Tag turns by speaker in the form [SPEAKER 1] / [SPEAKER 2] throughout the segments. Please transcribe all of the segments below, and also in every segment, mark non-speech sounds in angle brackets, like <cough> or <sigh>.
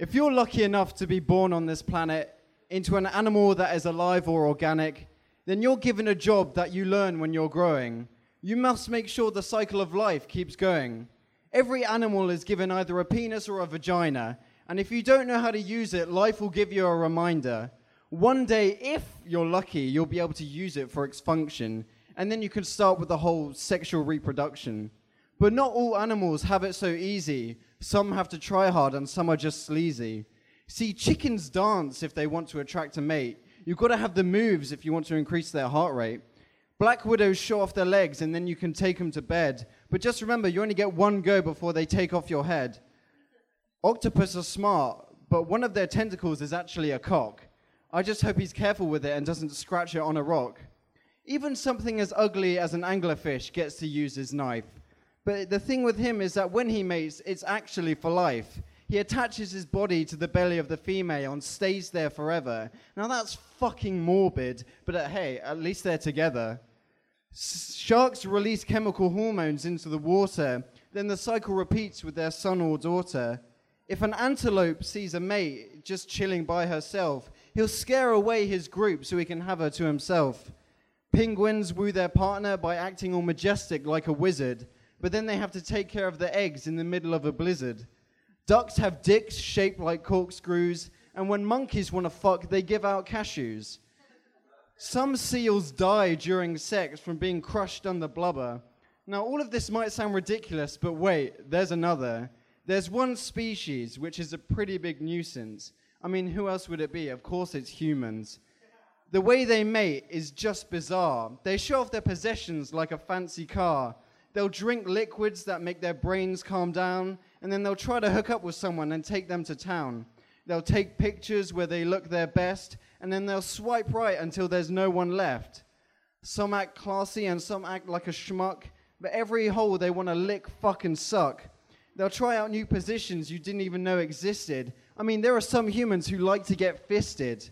[SPEAKER 1] If you're lucky enough to be born on this planet into an animal that is alive or organic, then you're given a job that you learn when you're growing. You must make sure the cycle of life keeps going. Every animal is given either a penis or a vagina, and if you don't know how to use it, life will give you a reminder. One day, if you're lucky, you'll be able to use it for its function, and then you can start with the whole sexual reproduction. But not all animals have it so easy. Some have to try hard, and some are just sleazy. See, chickens dance if they want to attract a mate. You've got to have the moves if you want to increase their heart rate. Black widows show off their legs and then you can take them to bed. But just remember, you only get one go before they take off your head. Octopus are smart, but one of their tentacles is actually a cock. I just hope he's careful with it and doesn't scratch it on a rock. Even something as ugly as an anglerfish gets to use his knife. But the thing with him is that when he mates, it's actually for life. He attaches his body to the belly of the female and stays there forever. Now that's fucking morbid, but uh, hey, at least they're together. S- sharks release chemical hormones into the water, then the cycle repeats with their son or daughter. If an antelope sees a mate just chilling by herself, he'll scare away his group so he can have her to himself. Penguins woo their partner by acting all majestic like a wizard, but then they have to take care of the eggs in the middle of a blizzard. Ducks have dicks shaped like corkscrews, and when monkeys want to fuck, they give out cashews. Some seals die during sex from being crushed under blubber. Now, all of this might sound ridiculous, but wait, there's another. There's one species which is a pretty big nuisance. I mean, who else would it be? Of course, it's humans. The way they mate is just bizarre. They show off their possessions like a fancy car. They'll drink liquids that make their brains calm down and then they'll try to hook up with someone and take them to town. They'll take pictures where they look their best, and then they'll swipe right until there's no one left. Some act classy and some act like a schmuck, but every hole they want to lick, fuck, and suck. They'll try out new positions you didn't even know existed. I mean, there are some humans who like to get fisted.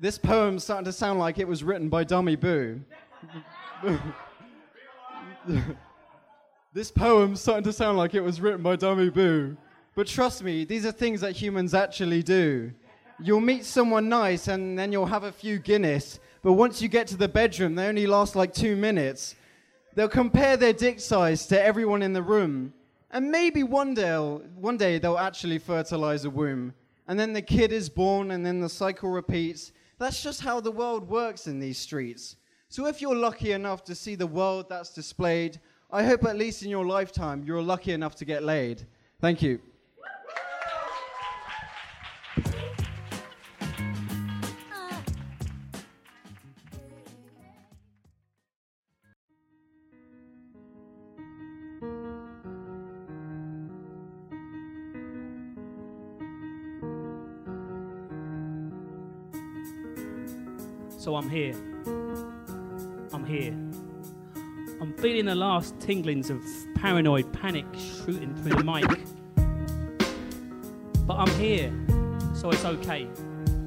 [SPEAKER 1] This poem's starting to sound like it was written by Dummy Boo. <laughs> <laughs> This poem's starting to sound like it was written by Dummy Boo. But trust me, these are things that humans actually do. You'll meet someone nice and then you'll have a few Guinness, but once you get to the bedroom, they only last like two minutes. They'll compare their dick size to everyone in the room, and maybe one day, one day they'll actually fertilize a womb. And then the kid is born, and then the cycle repeats. That's just how the world works in these streets. So if you're lucky enough to see the world that's displayed, I hope at least in your lifetime you're lucky enough to get laid. Thank you.
[SPEAKER 2] So I'm here. Feeling the last tinglings of paranoid panic shooting through the mic. But I'm here, so it's okay.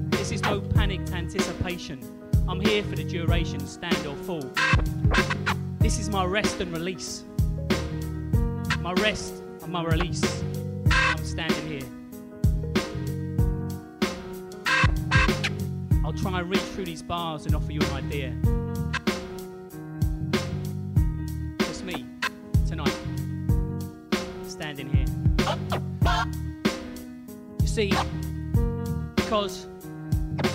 [SPEAKER 2] This is no panicked anticipation. I'm here for the duration, stand or fall. This is my rest and release. My rest and my release. I'm standing here. I'll try and reach through these bars and offer you an idea. See, because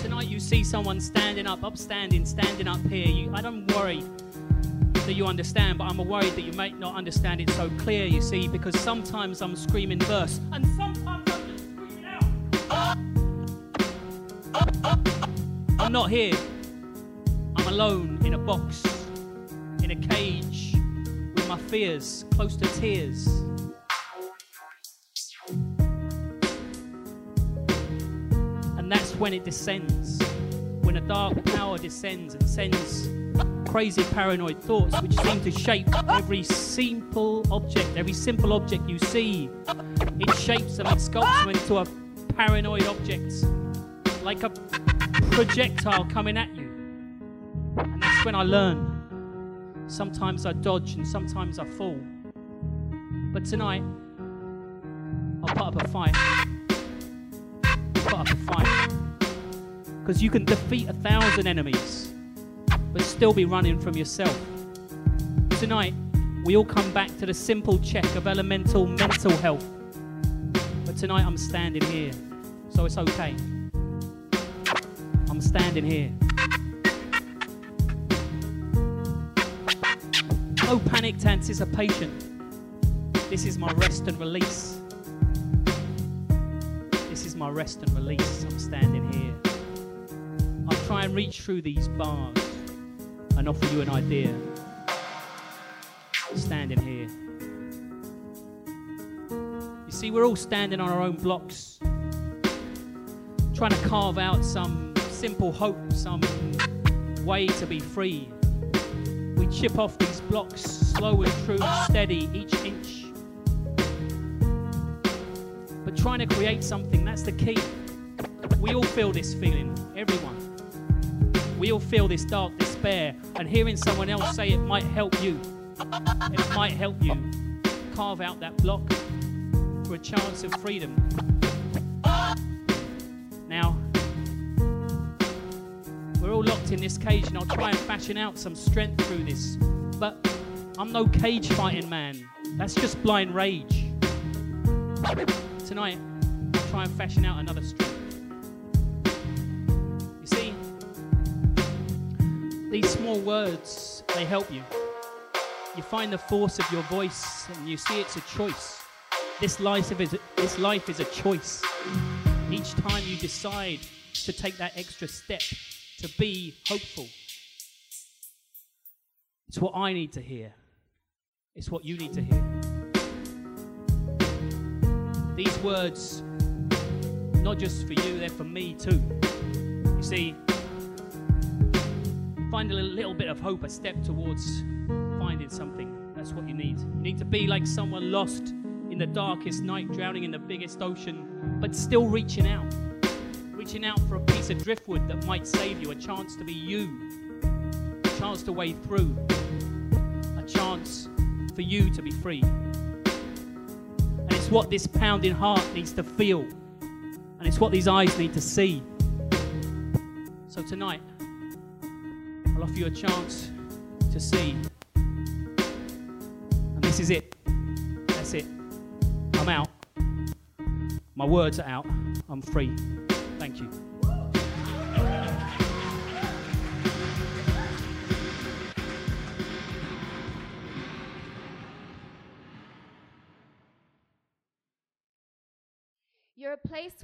[SPEAKER 2] tonight you see someone standing up, upstanding, standing up here. You, I don't worry that you understand, but I'm worried that you might not understand it so clear, you see, because sometimes I'm screaming verse, and sometimes I'm just screaming out. I'm not here. I'm alone in a box, in a cage, with my fears close to tears. When it descends, when a dark power descends and sends crazy paranoid thoughts which seem to shape every simple object, every simple object you see. It shapes them, it sculpts them into a paranoid object, like a projectile coming at you. And that's when I learn. Sometimes I dodge and sometimes I fall. But tonight, I'll put up a fight. I'll Put up a fight. Because you can defeat a thousand enemies, but still be running from yourself. Tonight, we all come back to the simple check of elemental mental health. But tonight, I'm standing here, so it's okay. I'm standing here. No panicked anticipation. This is my rest and release. This is my rest and release. I'm standing here. Try and reach through these bars and offer you an idea. Standing here. You see, we're all standing on our own blocks, trying to carve out some simple hope, some way to be free. We chip off these blocks, slow and true, steady, each inch. But trying to create something, that's the key. We all feel this feeling, everyone. We all feel this dark despair, and hearing someone else say it might help you. It might help you carve out that block for a chance of freedom. Now, we're all locked in this cage, and I'll try and fashion out some strength through this. But I'm no cage fighting man. That's just blind rage. Tonight, I'll try and fashion out another strength. These small words, they help you. You find the force of your voice, and you see it's a choice. This life is a, this life is a choice. Each time you decide to take that extra step to be hopeful. It's what I need to hear. It's what you need to hear. These words, not just for you, they're for me too. You see, find a little, little bit of hope, a step towards finding something. That's what you need. You need to be like someone lost in the darkest night, drowning in the biggest ocean, but still reaching out. Reaching out for a piece of driftwood that might save you, a chance to be you, a chance to wade through, a chance for you to be free. And it's what this pounding heart needs to feel, and it's what these eyes need to see. So tonight, I'll offer you a chance to see. And this is it. That's it. I'm out. My words are out. I'm free. Thank you.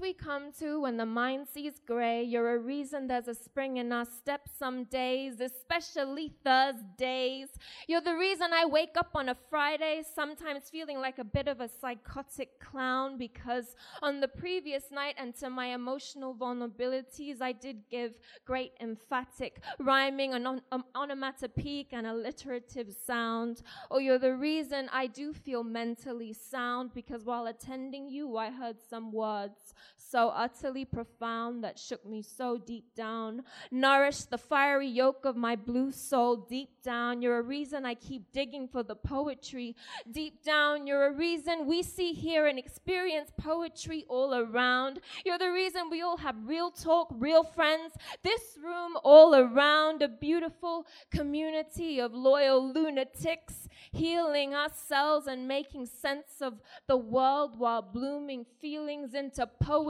[SPEAKER 3] We come to when the mind sees gray. You're a reason there's a spring in our steps some days, especially Thursdays. You're the reason I wake up on a Friday, sometimes feeling like a bit of a psychotic clown because on the previous night and to my emotional vulnerabilities, I did give great emphatic rhyming, an on- um, onomatopoeic, and alliterative sound. Or you're the reason I do feel mentally sound because while attending you, I heard some words so utterly profound that shook me so deep down, nourished the fiery yolk of my blue soul deep down. You're a reason I keep digging for the poetry deep down. You're a reason we see, hear, and experience poetry all around. You're the reason we all have real talk, real friends. This room all around, a beautiful community of loyal lunatics, healing ourselves and making sense of the world while blooming feelings into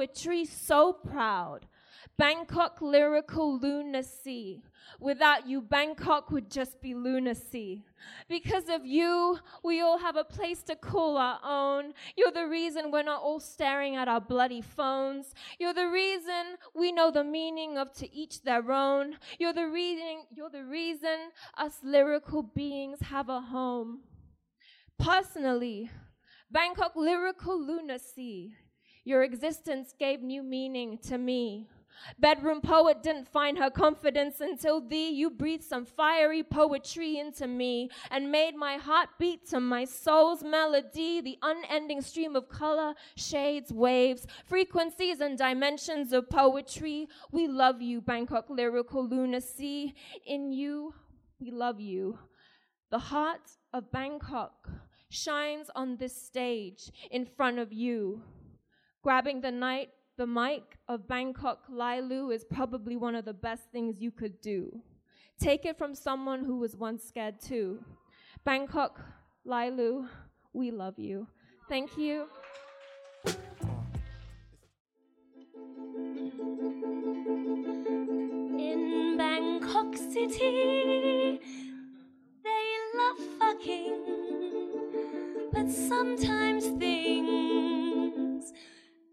[SPEAKER 3] poetry. So proud. Bangkok lyrical lunacy. Without you, Bangkok would just be lunacy. Because of you, we all have a place to call our own. You're the reason we're not all staring at our bloody phones. You're the reason we know the meaning of to each their own. You're the reason, you're the reason us lyrical beings have a home. Personally, Bangkok lyrical lunacy. Your existence gave new meaning to me. Bedroom poet didn't find her confidence until thee. You breathed some fiery poetry into me and made my heart beat to my soul's melody. The unending stream of color, shades, waves, frequencies, and dimensions of poetry. We love you, Bangkok lyrical lunacy. In you, we love you. The heart of Bangkok shines on this stage in front of you. Grabbing the night, the mic of Bangkok Lailu is probably one of the best things you could do. Take it from someone who was once scared too. Bangkok Lailu, we love you. Thank you.
[SPEAKER 4] In Bangkok City, they love fucking, but sometimes things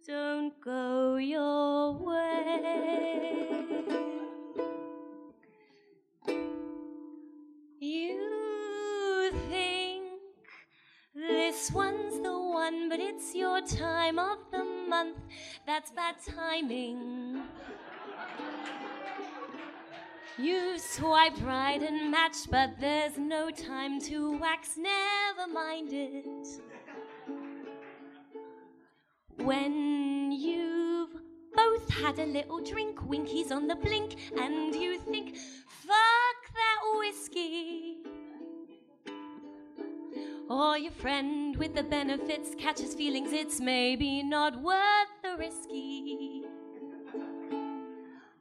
[SPEAKER 4] don't go your way. You think this one's the one, but it's your time of the month. That's bad timing. You swiped right and matched, but there's no time to wax, never mind it. When you've both had a little drink, winkies on the blink, and you think, fuck that whiskey. Or your friend with the benefits catches feelings, it's maybe not worth the risky.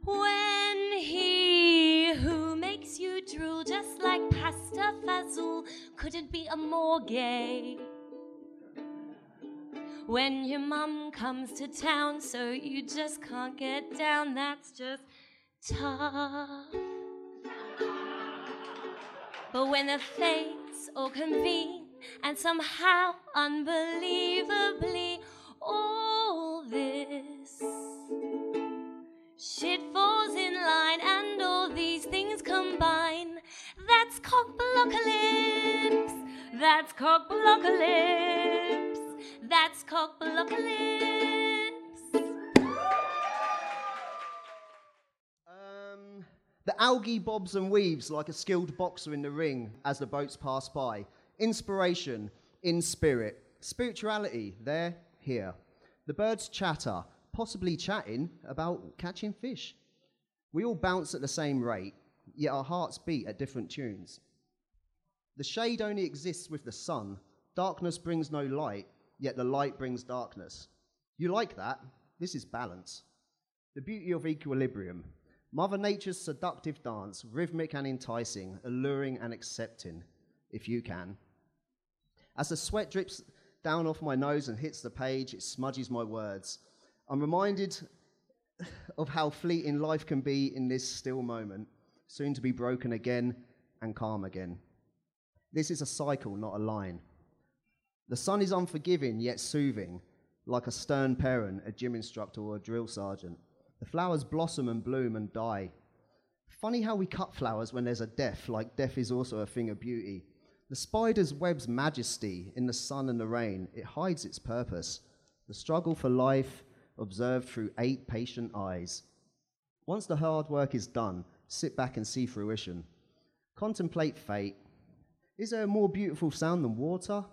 [SPEAKER 4] When he who makes you drool just like pasta fazool couldn't be a more gay. When your mum comes to town, so you just can't get down, that's just tough. But when the fates all convene, and somehow, unbelievably, all this Shit falls in line and all these things combine. That's cockblockalypse. That's cockblockalypse. That's cockblockalypse.
[SPEAKER 5] Um, the algae bobs and weaves like a skilled boxer in the ring as the boats pass by. Inspiration in spirit. Spirituality there, here. The birds chatter, possibly chatting about catching fish. We all bounce at the same rate, yet our hearts beat at different tunes. The shade only exists with the sun. Darkness brings no light, yet the light brings darkness. You like that? This is balance. The beauty of equilibrium. Mother Nature's seductive dance, rhythmic and enticing, alluring and accepting, if you can. As the sweat drips down off my nose and hits the page, it smudges my words. I'm reminded of how fleeting life can be in this still moment, soon to be broken again and calm again. This is a cycle, not a line. The sun is unforgiving yet soothing, like a stern parent, a gym instructor, or a drill sergeant. The flowers blossom and bloom and die. Funny how we cut flowers when there's a death, like death is also a thing of beauty. The spider's web's majesty in the sun and the rain, it hides its purpose. The struggle for life observed through eight patient eyes. Once the hard work is done, sit back and see fruition. Contemplate fate. Is there a more beautiful sound than water?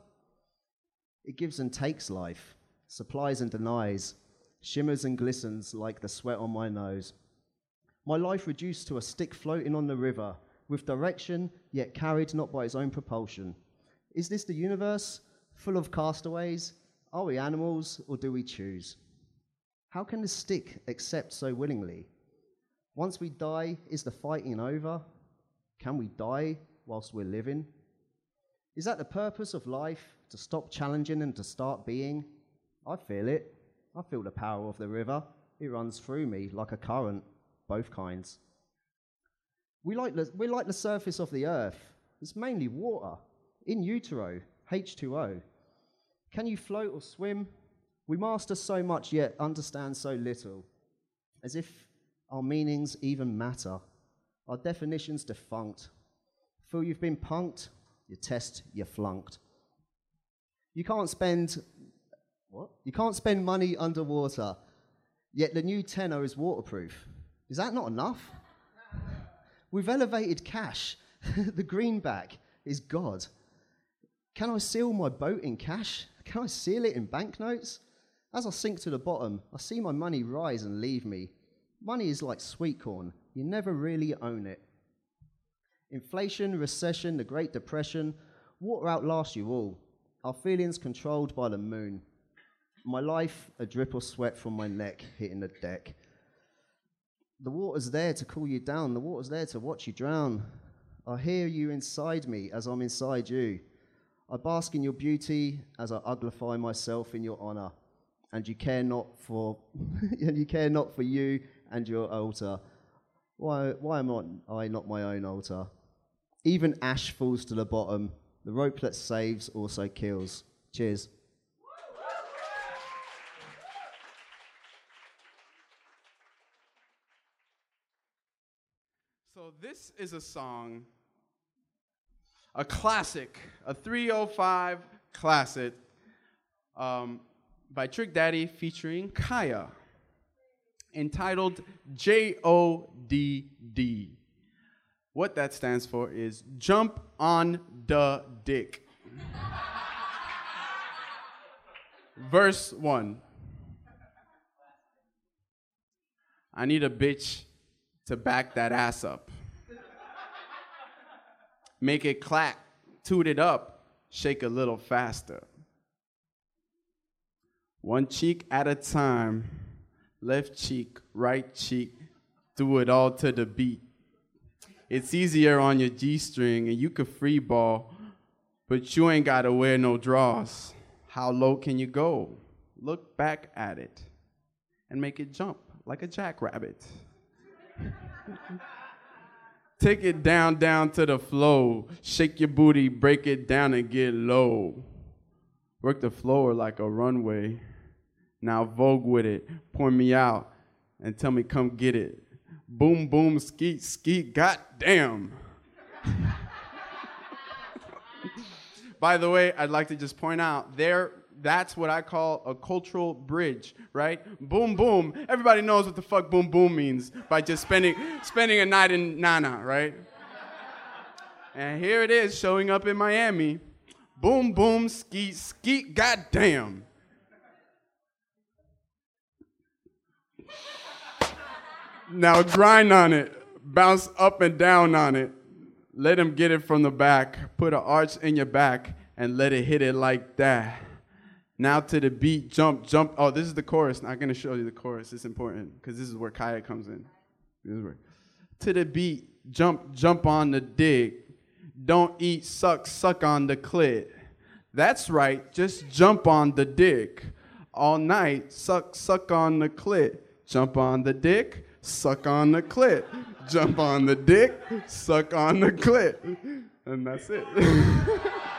[SPEAKER 5] It gives and takes life, supplies and denies, shimmers and glistens like the sweat on my nose. My life reduced to a stick floating on the river, with direction, yet carried not by its own propulsion. Is this the universe, full of castaways? Are we animals, or do we choose? How can the stick accept so willingly? Once we die, is the fighting over? Can we die whilst we're living? Is that the purpose of life, to stop challenging and to start being? I feel it. I feel the power of the river. It runs through me like a current, both kinds. We like the, we're like the surface of the earth. It's mainly water. In utero, H2O. Can you float or swim? We master so much, yet understand so little, as if our meanings even matter. Our definitions defunct. Feel you've been punked, you test, you're flunked. You can't spend what? You can't spend money underwater, yet the new tenner is waterproof. Is that not enough? We've elevated cash. <laughs> the greenback is God. Can I seal my boat in cash? Can I seal it in banknotes? As I sink to the bottom, I see my money rise and leave me. Money is like sweet corn, you never really own it. Inflation, recession, the Great Depression, water outlasts you all. Our feelings controlled by the moon. My life, a drip of sweat from my neck hitting the deck. The water's there to cool you down, the water's there to watch you drown. I hear you inside me as I'm inside you. I bask in your beauty as I uglify myself in your honor. And you care not for <laughs> and you care not for you and your altar. Why why am I not my own altar? Even ash falls to the bottom. The rope that saves also kills. Cheers.
[SPEAKER 1] So this is a song, a classic, a 305 classic um, by Trick Daddy featuring Kaya, entitled J O D D. What that stands for is Jump on the Dick. Verse 1. I need a bitch to back that ass up. Make it clack, toot it up, shake a little faster. One cheek at a time, left cheek, right cheek, do it all to the beat. It's easier on your G string and you can free ball, but you ain't gotta wear no draws. How low can you go? Look back at it and make it jump like a jackrabbit. <laughs> Take it down, down to the flow. Shake your booty, break it down and get low. Work the floor like a runway. Now vogue with it. Point me out and tell me come get it. Boom, boom, skeet, skeet, goddamn. By the way, I'd like to just point out there that's what I call a cultural bridge, right? Boom boom. Everybody knows what the fuck boom boom means by just spending spending a night in Nana, right? And here it is showing up in Miami. Boom boom skeet skeet goddamn. Now grind on it. Bounce up and down on it. Let him get it from the back. Put an arch in your back and let it hit it like that. Now to the beat, jump, jump. Oh, this is the chorus. Not gonna show you the chorus. It's important because this is where Kaya comes in. This is where. To the beat, jump, jump on the dig. Don't eat, suck, suck on the clit. That's right. Just jump on the dick all night. Suck, suck on the clit. Jump on the dick. Suck on the clit. Jump on the dick. Suck on the clit. And that's it. <laughs>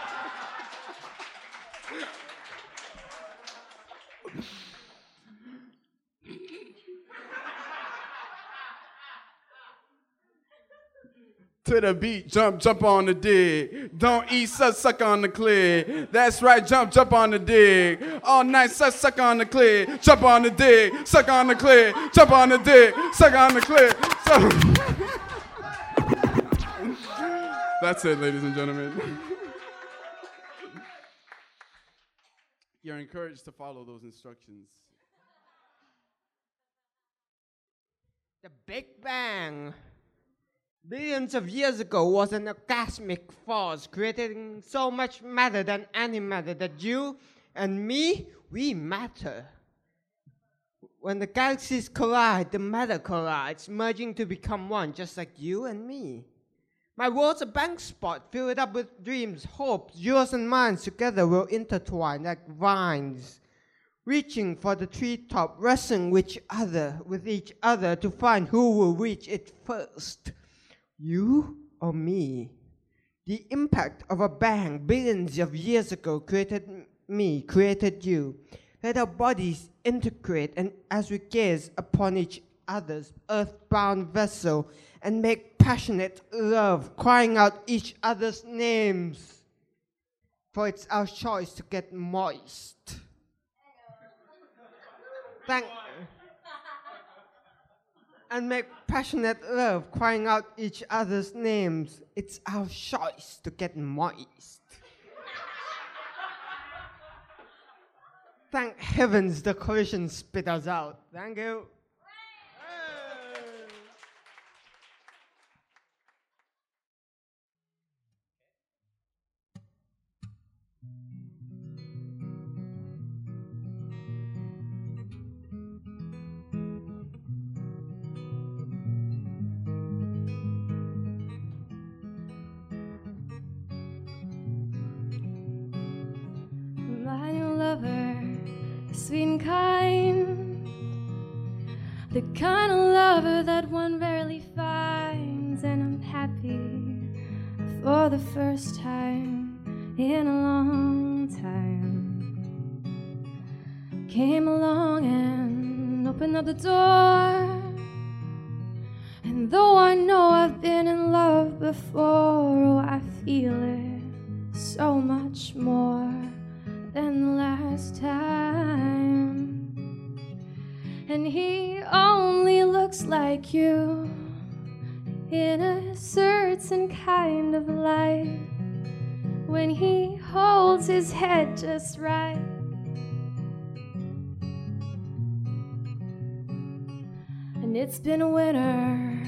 [SPEAKER 1] to the beat, jump, jump on the dig. Don't eat, suck, suck on the clear. That's right, jump, jump on the dig. All night, suck, suck on the clear. Jump on the dig, suck on the clear. Jump on the dig, suck on the clear. <laughs> That's it, ladies and gentlemen. You're encouraged to follow those instructions.
[SPEAKER 6] The Big Bang, billions of years ago, was an orgasmic force creating so much matter than any matter that you and me, we matter. When the galaxies collide, the matter collides, merging to become one, just like you and me. My world's a bank spot, filled up with dreams, hopes, yours and mine together will intertwine like vines reaching for the treetop, wrestling with each other, with each other to find who will reach it first. You or me? The impact of a bang billions of years ago created me, created you. Let our bodies integrate and as we gaze upon each other's earthbound vessel and make passionate love, crying out each other's names. For it's our choice to get moist. Thank and make passionate love, crying out each other's names. It's our choice to get moist. Thank heavens the collision spit us out. Thank you.
[SPEAKER 7] First time in a long time. Came along and opened up the door. And though I know I've been in love before, oh, I feel it so much more than the last time. And he only looks like you in a certain kind of light when he holds his head just right. And it's been winter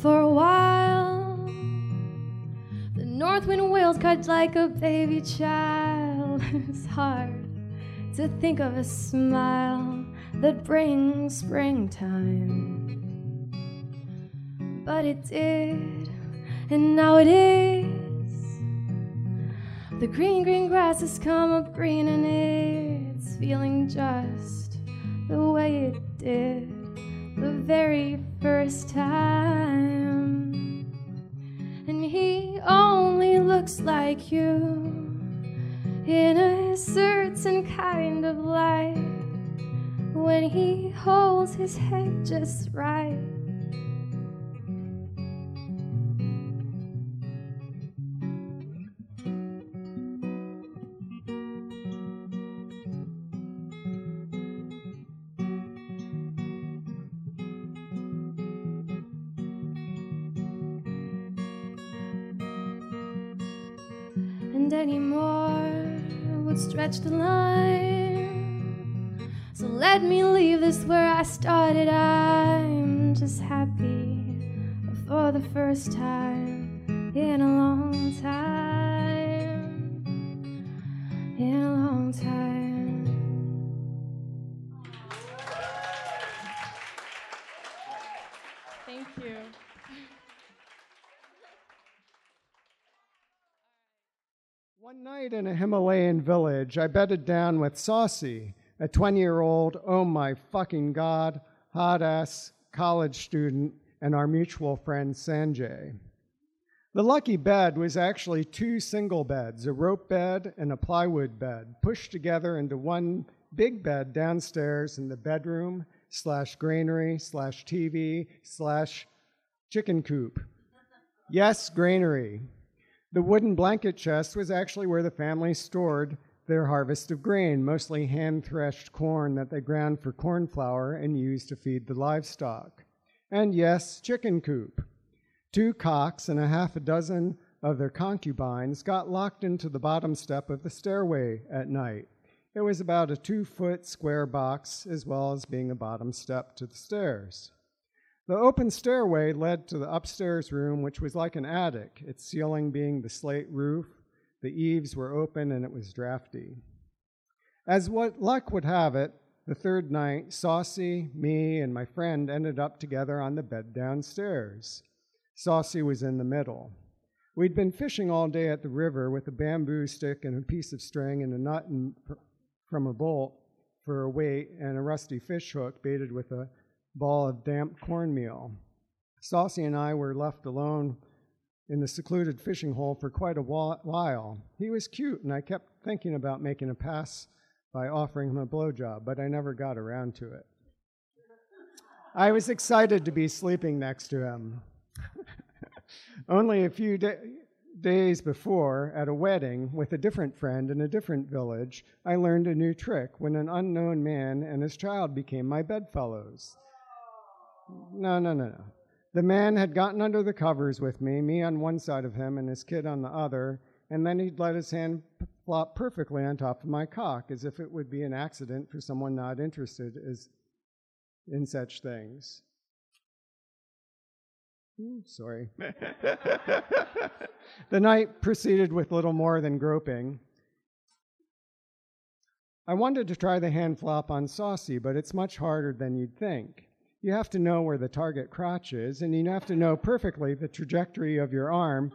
[SPEAKER 7] for a while. The north wind wails cut like a baby child. <laughs> it's hard to think of a smile that brings springtime. But it did, and now it is. The green, green grass has come up green, and it's feeling just the way it did the very first time. And he only looks like you in a certain kind of light when he holds his head just right. Stretch the line. So let me leave this where I started. I'm just happy for the first time in a long time. In a long time.
[SPEAKER 8] Thank you.
[SPEAKER 9] One night in a Himalayan village, I bedded down with Saucy, a 20 year old, oh my fucking god, hot ass college student, and our mutual friend Sanjay. The lucky bed was actually two single beds, a rope bed and a plywood bed, pushed together into one big bed downstairs in the bedroom slash granary slash TV slash chicken coop. Yes, granary. The wooden blanket chest was actually where the family stored their harvest of grain, mostly hand threshed corn that they ground for corn flour and used to feed the livestock. And yes, chicken coop. Two cocks and a half a dozen of their concubines got locked into the bottom step of the stairway at night. It was about a two foot square box, as well as being a bottom step to the stairs. The open stairway led to the upstairs room, which was like an attic, its ceiling being the slate roof. The eaves were open and it was drafty. As what luck would have it, the third night, Saucy, me, and my friend ended up together on the bed downstairs. Saucy was in the middle. We'd been fishing all day at the river with a bamboo stick and a piece of string and a nut and, from a bolt for a weight and a rusty fish hook baited with a ball of damp cornmeal. Saucy and I were left alone in the secluded fishing hole for quite a while. He was cute, and I kept thinking about making a pass by offering him a blowjob, but I never got around to it. I was excited to be sleeping next to him. <laughs> Only a few da- days before, at a wedding with a different friend in a different village, I learned a new trick when an unknown man and his child became my bedfellows. No, no, no, no. The man had gotten under the covers with me, me on one side of him and his kid on the other, and then he'd let his hand flop perfectly on top of my cock, as if it would be an accident for someone not interested as, in such things. Ooh, sorry. <laughs> the night proceeded with little more than groping. I wanted to try the hand flop on Saucy, but it's much harder than you'd think you have to know where the target crotch is, and you have to know perfectly the trajectory of your arm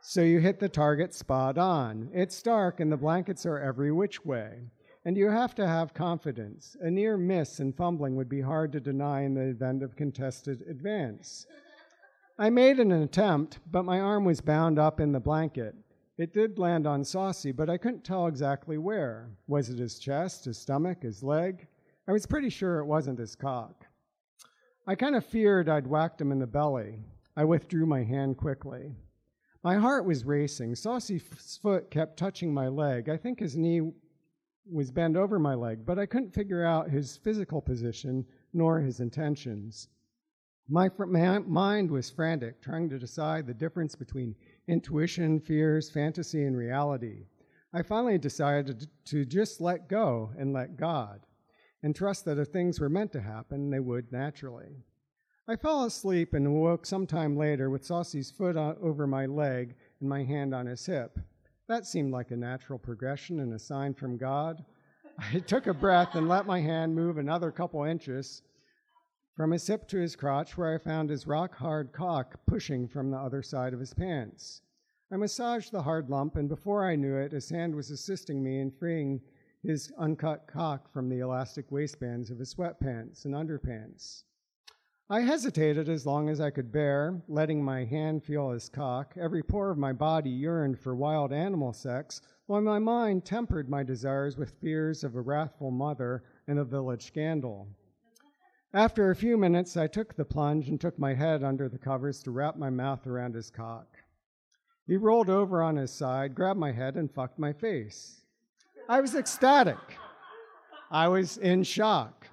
[SPEAKER 9] so you hit the target spot on. It's dark, and the blankets are every which way. And you have to have confidence. A near miss and fumbling would be hard to deny in the event of contested advance. I made an attempt, but my arm was bound up in the blanket. It did land on Saucy, but I couldn't tell exactly where. Was it his chest, his stomach, his leg? I was pretty sure it wasn't his cock. I kind of feared I'd whacked him in the belly. I withdrew my hand quickly. My heart was racing. Saucy's foot kept touching my leg. I think his knee was bent over my leg, but I couldn't figure out his physical position nor his intentions. My, fr- my mind was frantic, trying to decide the difference between intuition, fears, fantasy, and reality. I finally decided to just let go and let God, and trust that if things were meant to happen, they would naturally. I fell asleep and awoke some time later with Saucy's foot over my leg and my hand on his hip. That seemed like a natural progression and a sign from God. <laughs> I took a breath and let my hand move another couple inches from his hip to his crotch, where I found his rock hard cock pushing from the other side of his pants. I massaged the hard lump, and before I knew it, his hand was assisting me in freeing his uncut cock from the elastic waistbands of his sweatpants and underpants. I hesitated as long as I could bear, letting my hand feel his cock. Every pore of my body yearned for wild animal sex, while my mind tempered my desires with fears of a wrathful mother and a village scandal. After a few minutes, I took the plunge and took my head under the covers to wrap my mouth around his cock. He rolled over on his side, grabbed my head, and fucked my face. I was ecstatic. I was in shock.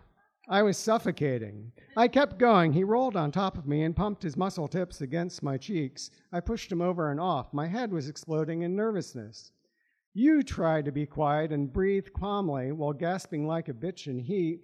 [SPEAKER 9] I was suffocating. I kept going. He rolled on top of me and pumped his muscle tips against my cheeks. I pushed him over and off. My head was exploding in nervousness. You try to be quiet and breathe calmly while gasping like a bitch in heat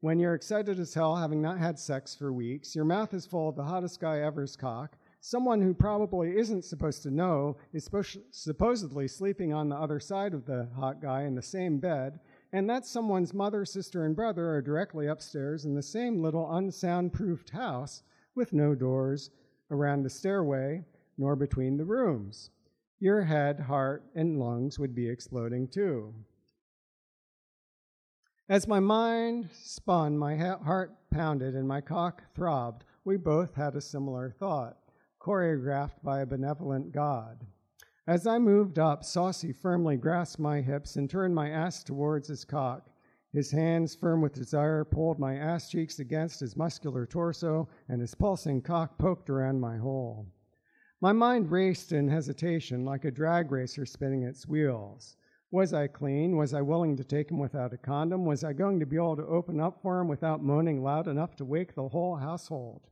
[SPEAKER 9] when you're excited as hell, having not had sex for weeks. Your mouth is full of the hottest guy ever's cock. Someone who probably isn't supposed to know is supposedly sleeping on the other side of the hot guy in the same bed and that someone's mother, sister, and brother are directly upstairs in the same little unsoundproofed house with no doors around the stairway nor between the rooms. Your head, heart, and lungs would be exploding too. As my mind spun, my heart pounded, and my cock throbbed, we both had a similar thought, choreographed by a benevolent God. As I moved up, Saucy firmly grasped my hips and turned my ass towards his cock. His hands, firm with desire, pulled my ass cheeks against his muscular torso, and his pulsing cock poked around my hole. My mind raced in hesitation like a drag racer spinning its wheels. Was I clean? Was I willing to take him without a condom? Was I going to be able to open up for him without moaning loud enough to wake the whole household?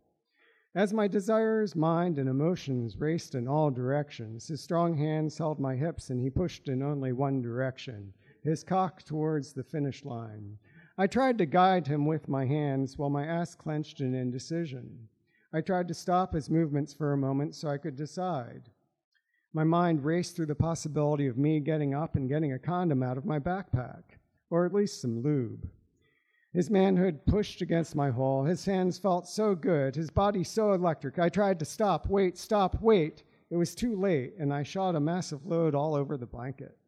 [SPEAKER 9] As my desires, mind, and emotions raced in all directions, his strong hands held my hips and he pushed in only one direction, his cock towards the finish line. I tried to guide him with my hands while my ass clenched in indecision. I tried to stop his movements for a moment so I could decide. My mind raced through the possibility of me getting up and getting a condom out of my backpack, or at least some lube. His manhood pushed against my hole. His hands felt so good, his body so electric. I tried to stop, wait, stop, wait. It was too late, and I shot a massive load all over the blanket.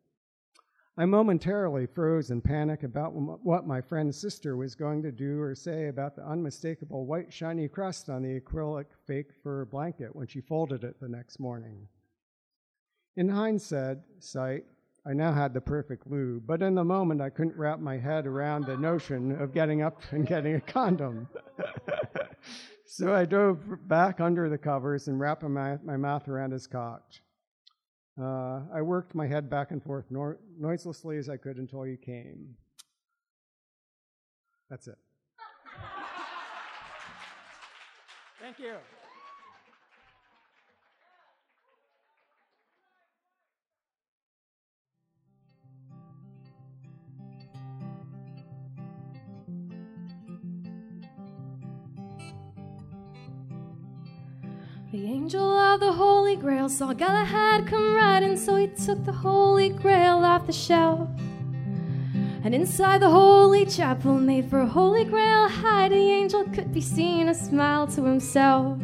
[SPEAKER 9] I momentarily froze in panic about what my friend's sister was going to do or say about the unmistakable white, shiny crust on the acrylic fake fur blanket when she folded it the next morning. In hindsight, I now had the perfect lube, but in the moment I couldn't wrap my head around the notion of getting up and getting a condom. <laughs> so I dove back under the covers and wrapped my, my mouth around his cock. Uh, I worked my head back and forth nor- noiselessly as I could until you came. That's it. Thank you.
[SPEAKER 7] The angel of the Holy Grail saw Galahad come riding, so he took the Holy Grail off the shelf. And inside the holy chapel, made for Holy Grail hide, the angel could be seen a smile to himself.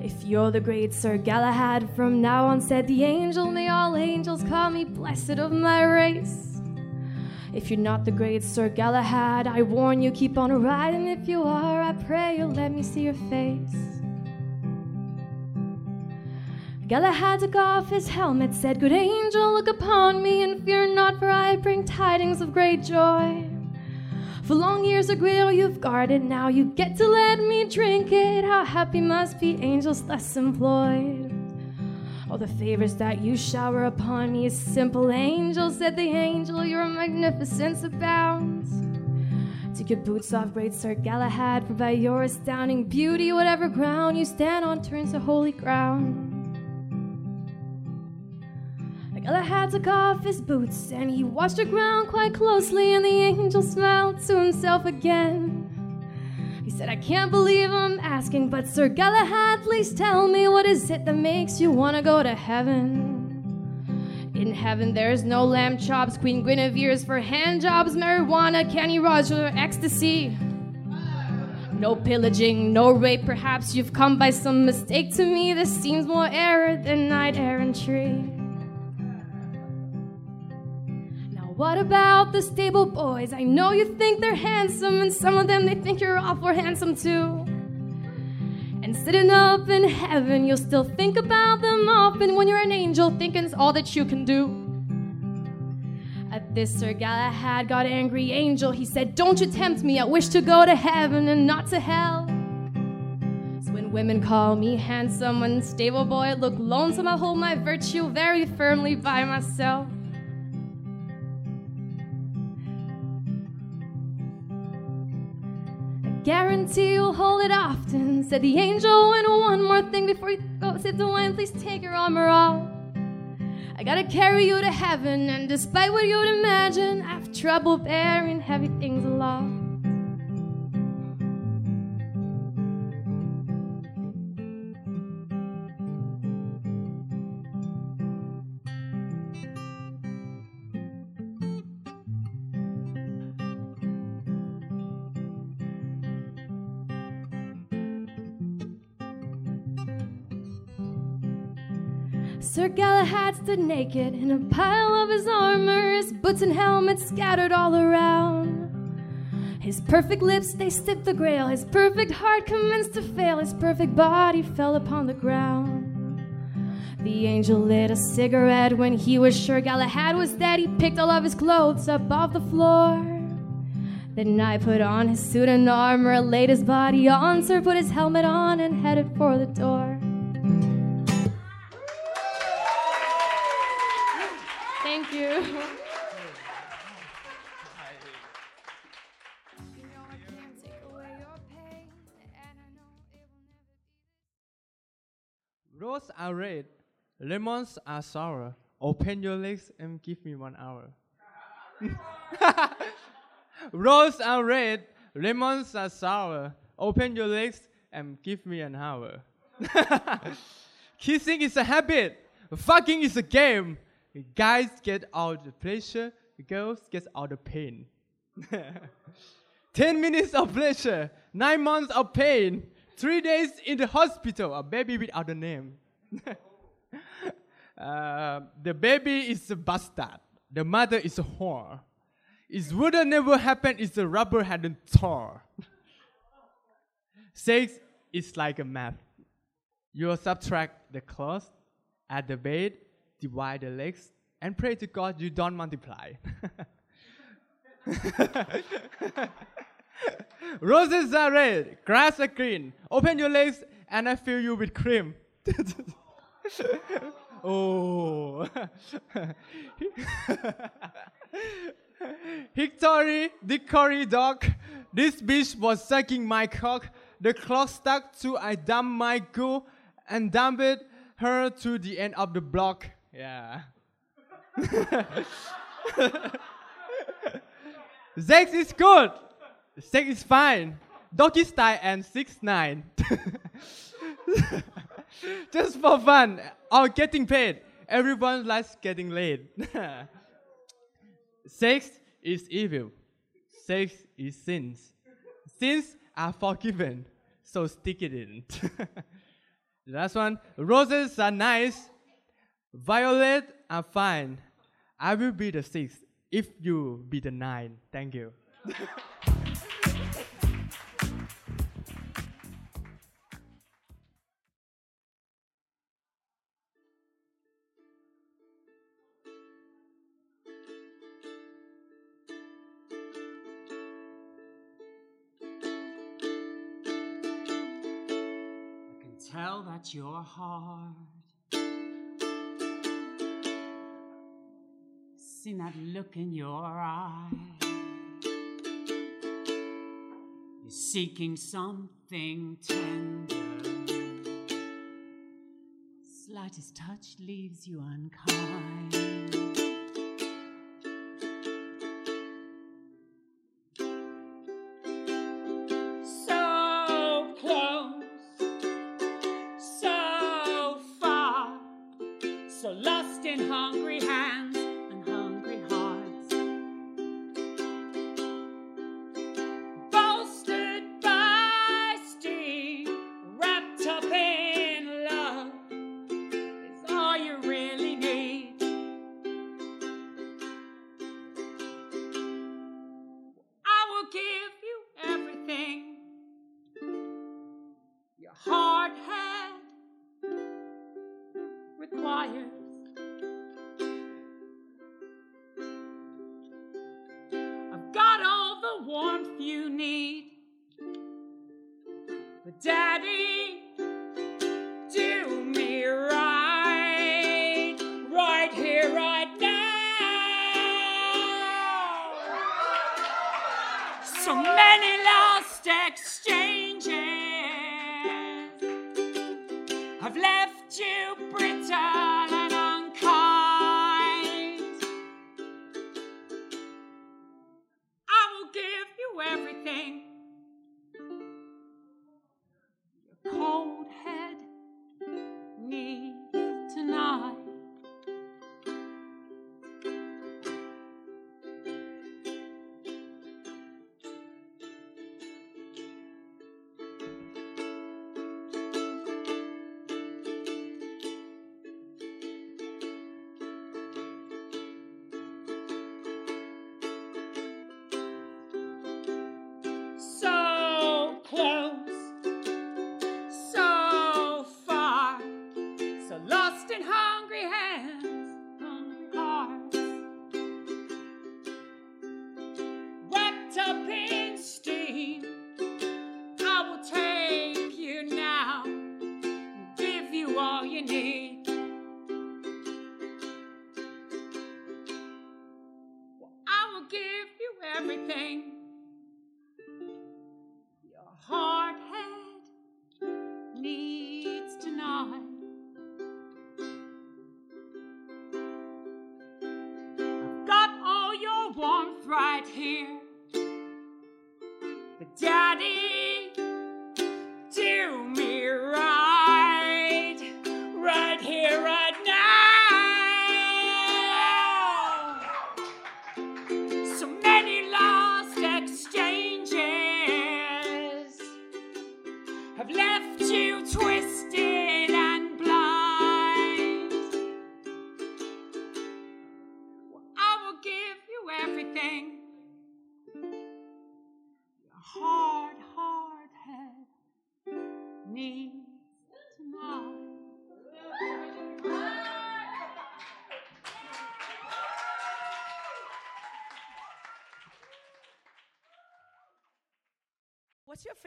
[SPEAKER 7] If you're the great Sir Galahad, from now on, said the angel, may all angels call me blessed of my race. If you're not the great Sir Galahad, I warn you, keep on riding. If you are, I pray you'll let me see your face. Galahad took off his helmet, said, Good angel, look upon me, and fear not, for I bring tidings of great joy. For long years a grail you've guarded, now you get to let me drink it. How happy must be angels thus employed. All the favors that you shower upon me is simple angel, said the angel, your magnificence abounds. Take your boots off, great Sir Galahad, for by your astounding beauty, whatever ground you stand on turns to holy ground. Galahad took off his boots and he watched the ground quite closely, and the angel smiled to himself again. He said, I can't believe I'm asking, but Sir Galahad, please tell me what is it that makes you want to go to heaven? In heaven, there's no lamb chops, Queen Guinevere's for hand jobs, marijuana, Kenny Roger, ecstasy. No pillaging, no rape, perhaps you've come by some mistake to me. This seems more error than knight errantry. What about the stable boys? I know you think they're handsome, and some of them they think you're awful handsome too. And sitting up in heaven, you'll still think about them often when you're an angel, thinking's all that you can do. At this, Sir Galahad got angry angel. He said, Don't you tempt me, I wish to go to heaven and not to hell. So when women call me handsome and stable boy, look lonesome, I hold my virtue very firmly by myself. Guarantee you'll hold it often, said the angel. And one more thing before you go, said the wine, please take your armor off. I gotta carry you to heaven, and despite what you'd imagine, I have trouble bearing heavy things aloft. Galahad stood naked in a pile of his armor, his boots and helmet scattered all around. His perfect lips, they sipped the grail, his perfect heart commenced to fail, his perfect body fell upon the ground. The angel lit a cigarette when he was sure Galahad was dead. He picked all of his clothes up off the floor. Then I put on his suit and armor, laid his body on, Sir put his helmet on, and headed for the door.
[SPEAKER 10] Roses are red, lemons are sour. Open your legs and give me one hour. <laughs> Roses are red, lemons are sour. Open your legs and give me an hour. <laughs> Kissing is a habit. Fucking is a game. Guys get all the pleasure. Girls get all the pain. <laughs> Ten minutes of pleasure. Nine months of pain. Three days in the hospital. A baby without a name. <laughs> Uh, the baby is a bastard. The mother is a whore. It would have never happened if the rubber hadn't tore. <laughs> Sex is like a math. You subtract the clothes, add the bed, divide the legs, and pray to God you don't multiply. <laughs> Roses are red, grass are green. Open your legs and I fill you with cream. <laughs> oh. <laughs> Hickory, dickory dock. This bitch was sucking my cock. The clock stuck to I dumped my goo and dumped her to the end of the block. Yeah. <laughs> Sex is good. Sex is fine. Doggy style and six nine. <laughs> just for fun, or getting paid. Everyone likes getting laid. <laughs> Sex is evil. Sex is sins. Sins are forgiven, so stick it in. <laughs> last one. Roses are nice. Violet are fine. I will be the sixth
[SPEAKER 11] if you be the nine. Thank you.
[SPEAKER 12] your heart. Seen that look in your eye. You're seeking something tender. Slightest touch leaves you unkind.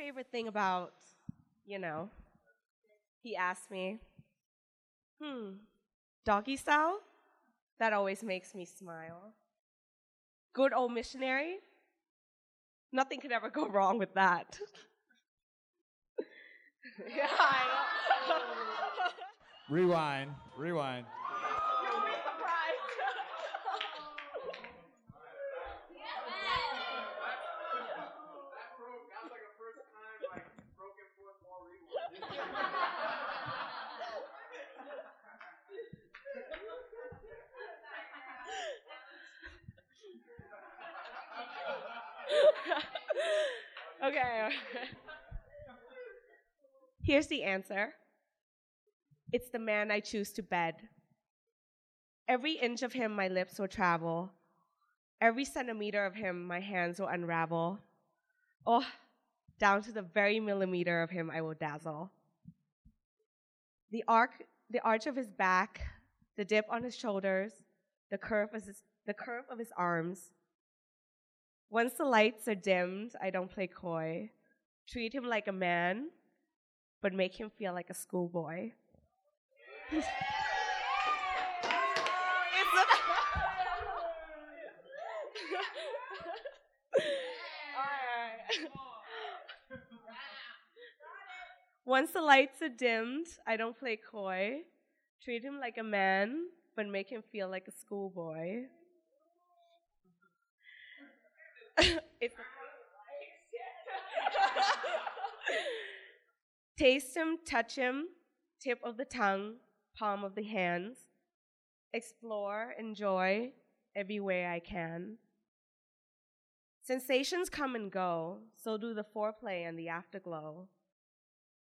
[SPEAKER 13] favorite thing about, you know, he asked me, hmm, doggy style? That always makes me smile. Good old missionary? Nothing could ever go <laughs> wrong with that. <laughs> yeah,
[SPEAKER 14] Rewind, rewind.
[SPEAKER 13] Okay. <laughs> Here's the answer it's the man I choose to bed. Every inch of him my lips will travel, every centimeter of him my hands will unravel. Oh, down to the very millimeter of him I will dazzle. The arc, the arch of his back, the dip on his shoulders, the curve of his, the curve of his arms, once the lights are dimmed, I don't play coy. Treat him like a man, but make him feel like a schoolboy. <laughs> Once the lights are dimmed, I don't play coy. Treat him like a man, but make him feel like a schoolboy. Taste him, touch him, tip of the tongue, palm of the hands. Explore, enjoy every way I can. Sensations come and go, so do the foreplay and the afterglow.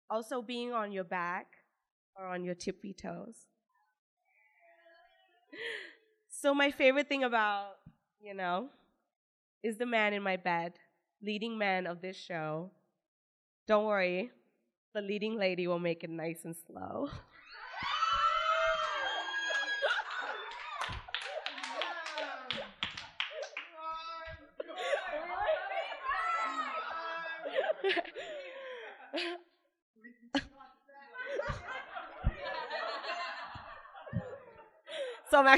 [SPEAKER 13] Also, being on your back or on your tippy toes. So, my favorite thing about, you know, is the man in my bed, leading man of this show. Don't worry, the leading lady will make it nice and slow. <laughs>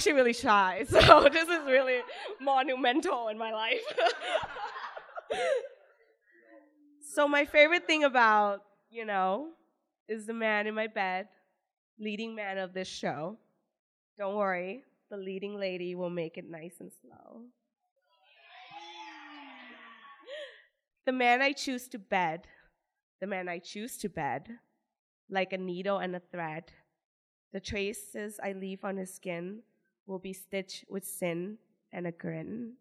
[SPEAKER 13] actually really shy. <laughs> So this is really monumental in my life. <laughs> so my favorite thing about, you know, is the man in my bed, leading man of this show. Don't worry, the leading lady will make it nice and slow. The man I choose to bed, the man I choose to bed, like a needle and a thread. The traces I leave on his skin will be stitched with sin and a grin.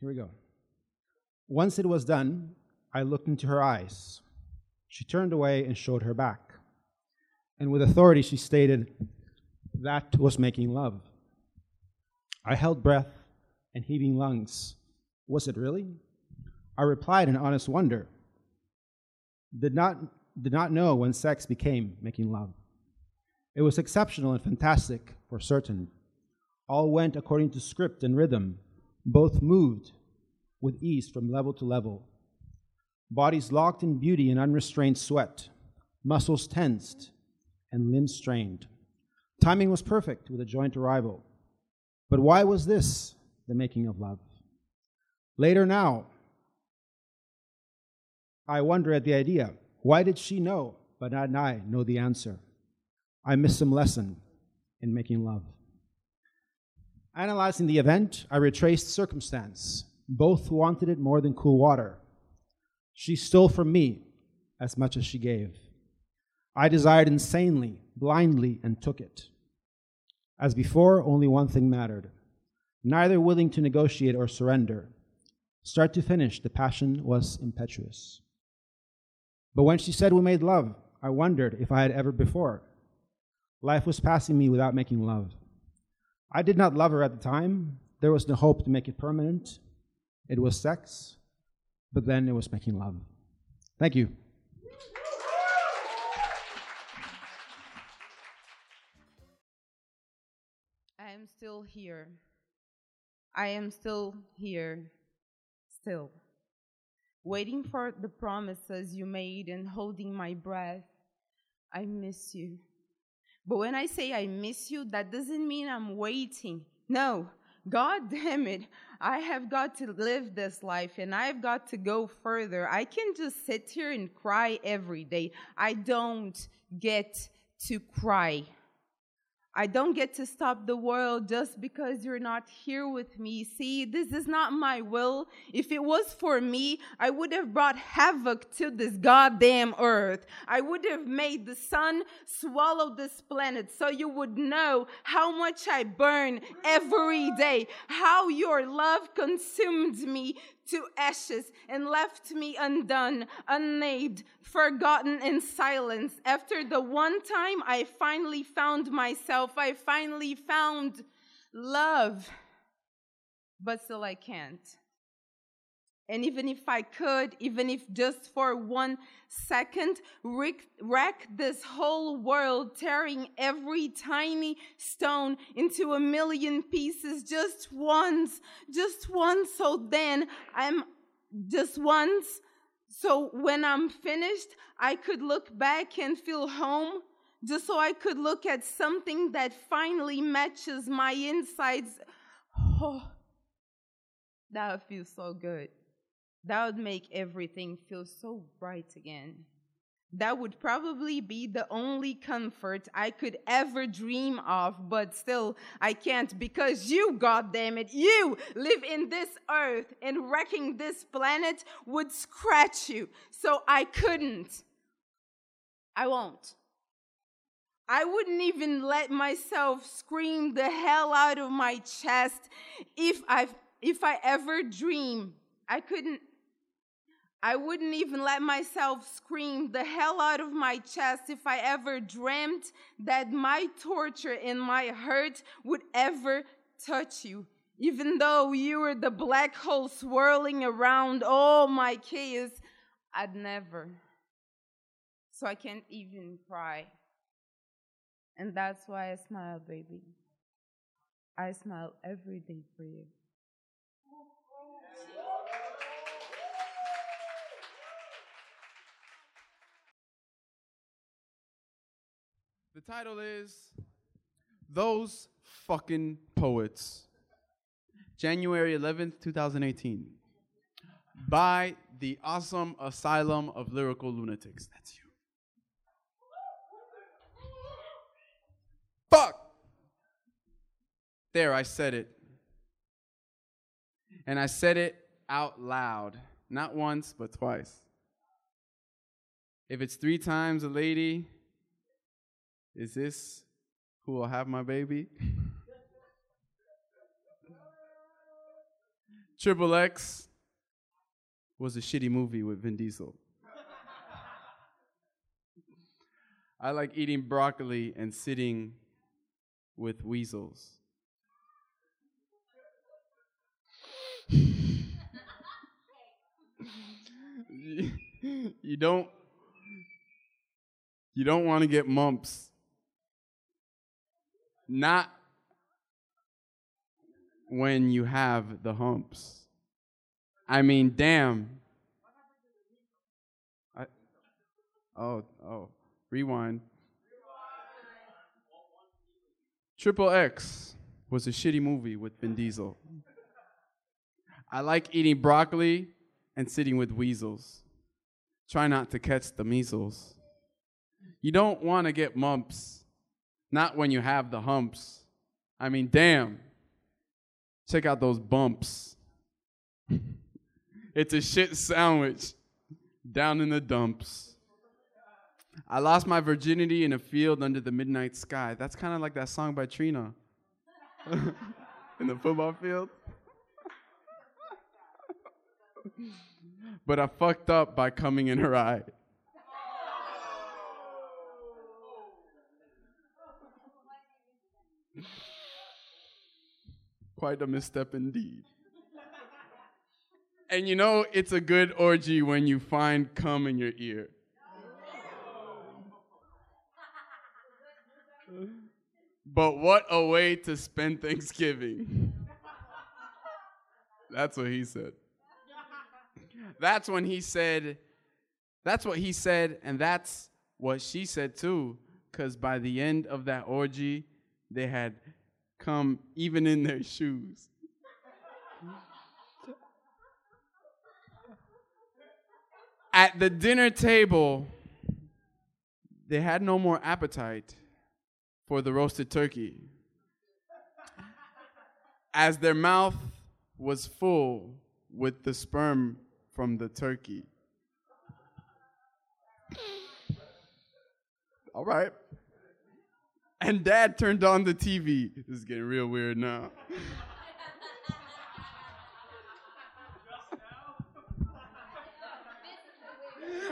[SPEAKER 15] Here we go. Once it was done, I looked into her eyes. She turned away and showed her back. And with authority, she stated, That was making love. I held breath and heaving lungs. Was it really? I replied in honest wonder. Did not, did not know when sex became making love. It was exceptional and fantastic, for certain. All went according to script and rhythm. Both moved with ease from level to level. Bodies locked in beauty and unrestrained sweat, muscles tensed and limbs strained. Timing was perfect with a joint arrival. But why was this the making of love? Later now, I wonder at the idea. Why did she know, but not I know the answer? I missed some lesson in making love. Analyzing the event, I retraced circumstance. Both wanted it more than cool water. She stole from me as much as she gave. I desired insanely, blindly, and took it. As before, only one thing mattered neither willing to negotiate or surrender. Start to finish, the passion was impetuous. But when she said we made love, I wondered if I had ever before. Life was passing me without making love. I did not love her at the time. There was no hope to make it permanent. It was sex, but then it was making love. Thank you.
[SPEAKER 16] Still here. I am still here, still. Waiting for the promises you made and holding my breath. I miss you. But when I say I miss you, that doesn't mean I'm waiting. No, God <laughs> damn it. I have got to live this life and I've got to go further. I can just sit here and cry every day. I don't get to cry. I don't get to stop the world just because you're not here with me. See, this is not my will. If it was for me, I would have brought havoc to this goddamn earth. I would have made the sun swallow this planet so you would know how much I burn every day, how your love consumed me to ashes and left me undone, unnamed, forgotten in silence. After the one time I finally found myself, I finally found love. But still, I can't. And even if I could, even if just for one second, wreck, this whole world, tearing every tiny stone into a million pieces just once, just once, so then I'm just once. So when I'm finished, I could look back and feel home, just so I could look at something that finally matches my insides. <sighs> Oh, that would feel so good. That would make everything feel so bright again. That would probably be the only comfort I could ever dream of, but still, I can't because you, goddammit, you live in this earth and wrecking this planet would scratch you. So I couldn't. I won't. I wouldn't even let myself scream the hell out of my chest if I if I ever dream. I couldn't I wouldn't even let myself scream the hell out of my chest if I ever dreamt that my torture and my hurt would ever touch you. Even though you were the black hole swirling around all my chaos, I'd never. So I can't even cry. And that's why I smile, baby. I smile every day for you.
[SPEAKER 1] The title is Those Fucking Poets. January 11th, 2018. By the Awesome Asylum of Lyrical Lunatics. That's you. Fuck! There, I said it. And I said it out loud. Not once, but twice. If it's three times a lady, is this who will have my baby? <laughs> Triple X was a shitty movie with Vin Diesel. <laughs> I like eating broccoli and sitting with weasels. <laughs> you don't you don't want to get mumps not when you have the humps. I mean, damn. I, oh, oh, rewind. Triple X was a shitty movie with Vin Diesel. I like eating broccoli and sitting with weasels. Try not to catch the measles. You don't want to get mumps not when you have the humps. I mean, damn. Check out those bumps. <laughs> it's a shit sandwich down in the dumps. I lost my virginity in a field under the midnight sky. That's kind of like that song by Trina <laughs> in the football field. <laughs> but I fucked up by coming in her eye. Quite a misstep indeed. and you know, it's a good orgy when you find cum in your ear. but what a way to spend Thanksgiving. That's what he said. That's when he said, that's what he said, and that's what she said too. Because by the end of that orgy, they had come even in their shoes. At the dinner table, they had no more appetite for the roasted turkey. As their mouth was full with the sperm from the turkey. All right. And dad turned on the TV. This is getting real weird now.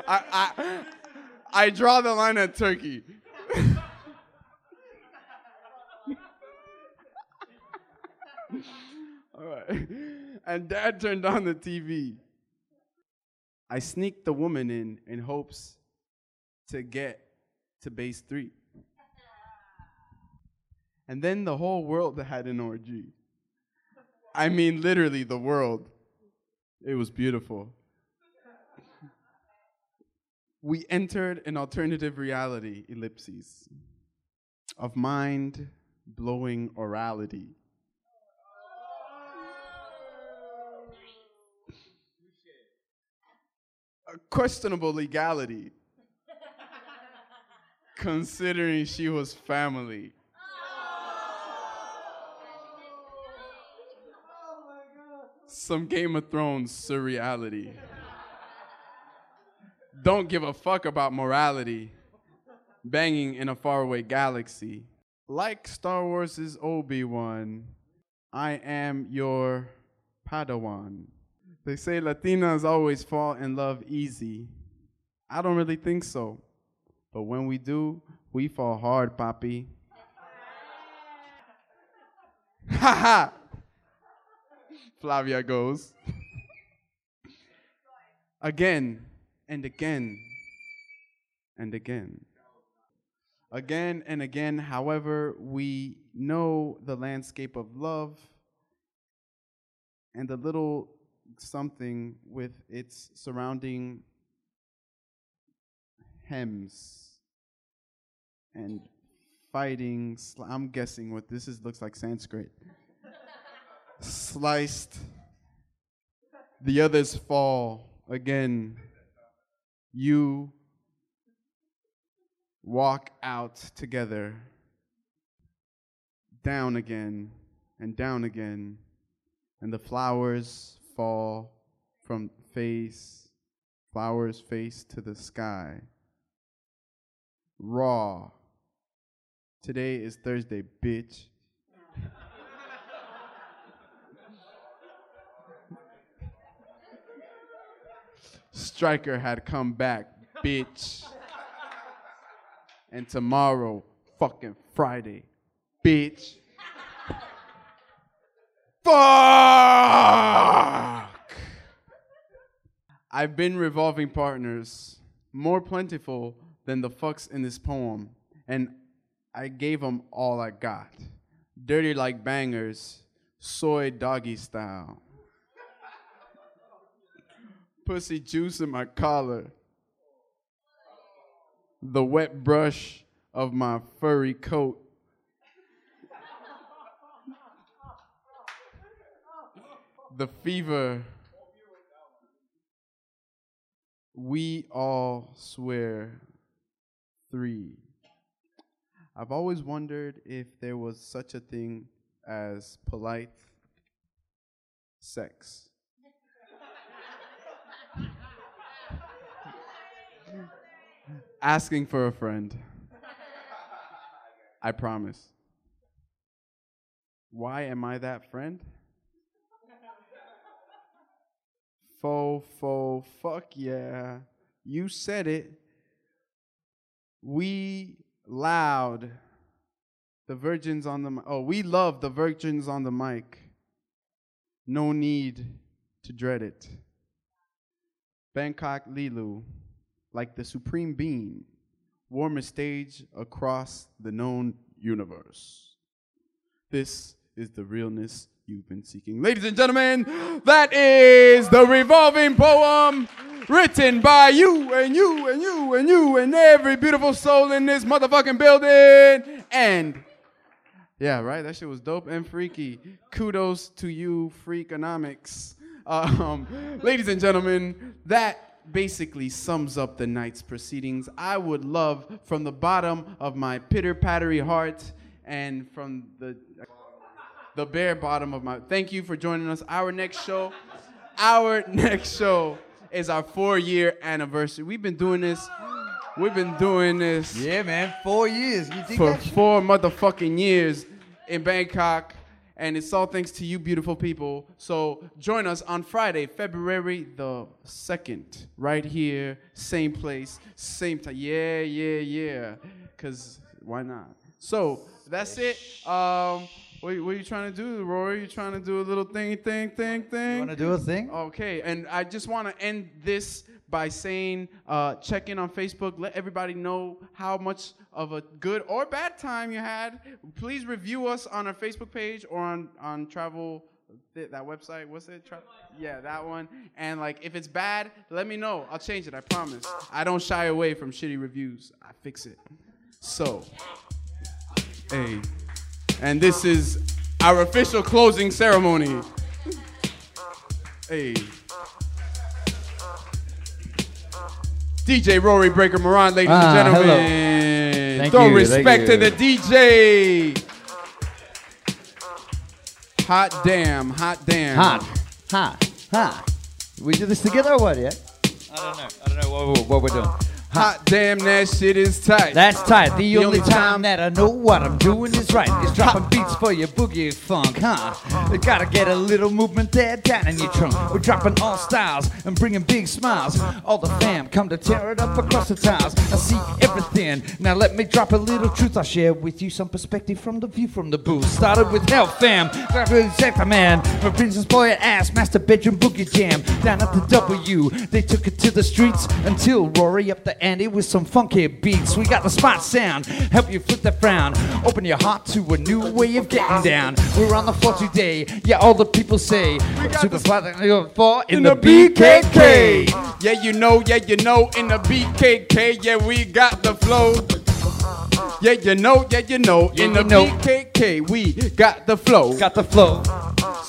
[SPEAKER 1] I, I, I draw the line at turkey. <laughs> All right. And dad turned on the TV. I sneaked the woman in in hopes to get to base three. And then the whole world had an orgy. I mean, literally, the world. It was beautiful. We entered an alternative reality, ellipses, of mind blowing orality. A questionable legality, considering she was family. Some Game of Thrones surreality. Don't give a fuck about morality. Banging in a faraway galaxy. Like Star Wars' Obi Wan, I am your Padawan. They say Latinas always fall in love easy. I don't really think so. But when we do, we fall hard, Papi. <laughs> Ha ha! Flavia goes. again and again and again. Again and again, however, we know the landscape of love and the little something with its surrounding hems and fighting. I'm guessing what this is looks like Sanskrit. Sliced. The others fall again. You walk out together, down again and down again, and the flowers fall from face, flowers face to the sky. Raw. Today is Thursday, bitch. Striker had come back, bitch. And tomorrow, fucking Friday, bitch. Fuck! I've been revolving partners, more plentiful than the fucks in this poem, and I gave them all I got. Dirty like bangers, soy doggy style. Pussy juice in my collar. The wet brush of my furry coat. The fever. We all swear three. I've always wondered if there was such a thing as polite sex. Asking for a friend. I promise. Why am I that friend? Fo, fo, fuck yeah. You said it. We loud. The virgins on the oh, we love the virgins on the mic. No need to dread it. Bangkok Lilu, like the supreme being, warmest stage across the known universe. This is the realness you've been seeking. Ladies and gentlemen, that is the revolving poem written by you and you and you and you and every beautiful soul in this motherfucking building. And yeah, right? That shit was dope and freaky. Kudos to you, Freakonomics. <laughs> Um, ladies and gentlemen, that basically sums up the night's proceedings. I would love, from the bottom of my pitter pattery heart and from the the bare bottom of my thank you for joining us. Our next show, our <laughs> next show is our four year anniversary. We've been doing this. We've been doing this.
[SPEAKER 17] Yeah, man, four years. You think
[SPEAKER 1] for four motherfucking years in Bangkok. And it's all thanks to you beautiful people. So join us on Friday, February the 2nd, right here, same place, same time. Yeah, yeah, yeah. Because why not? So that's it. Um, what, what are you trying to do, Rory? You trying to do a little thing, thing, thing, thing? You
[SPEAKER 17] want to do a thing?
[SPEAKER 1] Okay, and I just want to end this by saying, uh, check in on Facebook. Let everybody know how much of a good or bad time you had. Please review us on our Facebook page or on on travel. th- That website, what's it? Tra- yeah, that one. And like, if it's bad, let me know. I'll change it. I promise. I don't shy away from shitty reviews. I fix it. So, hey, and this is our official closing ceremony. Hey. DJ Rory Breaker Moran, ladies
[SPEAKER 17] Ah,
[SPEAKER 1] and
[SPEAKER 17] hello.
[SPEAKER 1] gentlemen.
[SPEAKER 17] Thank
[SPEAKER 1] Throw
[SPEAKER 17] you,
[SPEAKER 1] respect
[SPEAKER 17] thank
[SPEAKER 1] to the DJ. Hot damn, hot damn.
[SPEAKER 17] Hot, hot, hot. We do this together or what? Yeah.
[SPEAKER 18] I don't know. I don't know what, we're- what we're doing.
[SPEAKER 1] Hot damn, that shit is tight.
[SPEAKER 17] That's tight. The, only, time that I know what I'm doing is right is dropping beats for your boogie funk, huh? You gotta get a little movement there down in your trunk. We're dropping all styles and bringing big smiles. All the fam come to tear it up across the tiles. I see everything. Now let me drop a little truth. I'll share with you some perspective from the view from the booth. Started with Hell Fam, got with Sector Man, from Princess Boy ass, Master Bedroom Boogie Jam. Down at the W, they took it to the streets until Rory up the ante with some funky beats. We got the spot sound, help you flip the frown. Open your heart to a new way of getting down. We're on the floor today, yeah, all the people say. we Super spot for in, the, BKK.
[SPEAKER 1] Yeah, you know, yeah, you know, in the BKK, yeah, we got the flow. Yeah, you know, yeah, you know, in the. BKK, we got the flow.
[SPEAKER 17] Got the flow.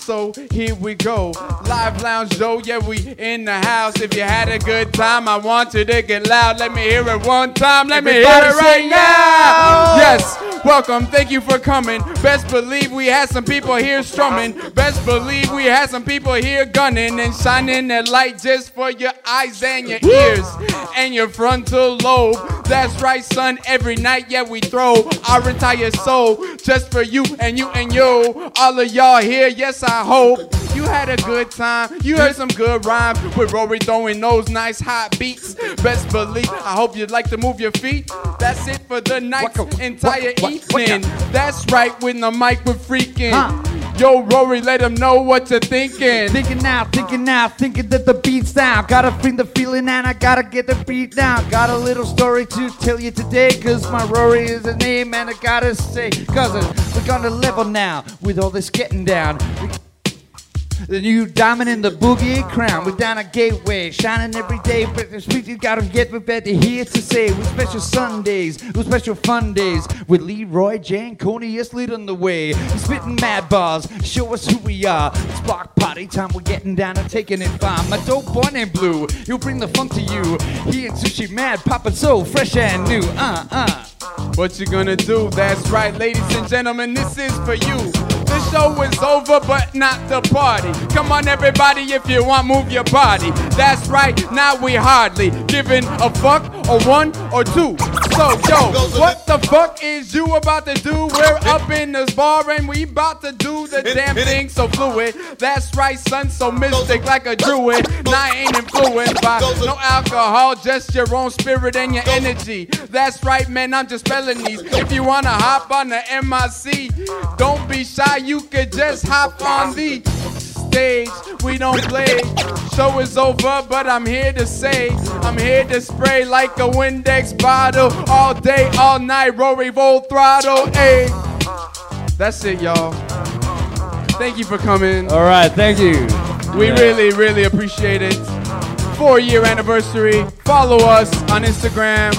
[SPEAKER 1] So here we go. Live lounge show, yeah, we in the house. If you had a good time, I want you to get loud. Let me hear it one time. Let me hear it right now. Yes, welcome. Thank you for coming. Best believe we had some people here strumming. Best believe we had some people here gunning and shining their light just for your eyes and your ears and your frontal lobe. That's right, son. Every night, yeah, we throw our entire soul just for you and you and you. All of y'all here, yes, I hope you had a good time. You heard some good rhymes with Rory throwing those nice hot beats. Best believe, I hope you'd like to move your feet. That's it for the night's entire evening. That's right, with the mic, we're freaking. Yo, Rory, let them know what you're thinking.
[SPEAKER 17] Thinking now, thinking now, thinking that the beat's down. Gotta bring the feeling and I gotta get the beat down. Got a little story to tell you today, cause my Rory is a name and I gotta say, cousin, we're gonna level now with all this getting down. We- the new diamond in the boogie crown. We're down a gateway, shining every day. But the speech you gotta get prepared to hear to say. With special Sundays, with special fun days. With Leroy J and Conius leading the way. Spitting mad bars, show us who we are. It's block party time, we're getting down and taking it far. My dope boy named Blue, he'll bring the funk to you. He and Sushi Mad, popping so fresh and new. Uh, uh.
[SPEAKER 1] What you gonna do? That's right, ladies and gentlemen, this is for you. The show is over, but not the party. Come on, everybody, if you want, move your body. That's right, now we hardly giving a fuck or one or two. So, yo, what the fuck is you about to do? We're up in this bar and we about to do the damn thing so fluid. That's right, son, so mystic like a druid. And I ain't influenced by no alcohol, just your own spirit and your energy. That's right, man, I'm just spelling these. If you wanna hop on the MIC, don't be shy, you could just hop on the stage. We don't play. Show is over, but I'm here to say I'm here to spray like a Windex bottle all day, all night. Rory full throttle, hey. That's it, y'all. Thank you for coming.
[SPEAKER 18] All right, thank you.
[SPEAKER 1] We
[SPEAKER 18] Yeah.
[SPEAKER 1] really, really appreciate it. Four year anniversary. Follow us on Instagram.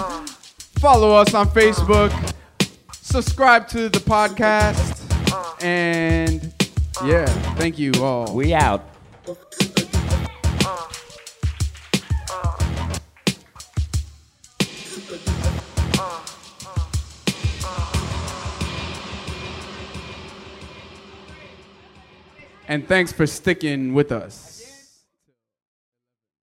[SPEAKER 1] Follow us on Facebook. Subscribe to the podcast. And yeah, thank you all.
[SPEAKER 17] We out.
[SPEAKER 1] And thanks for sticking with us.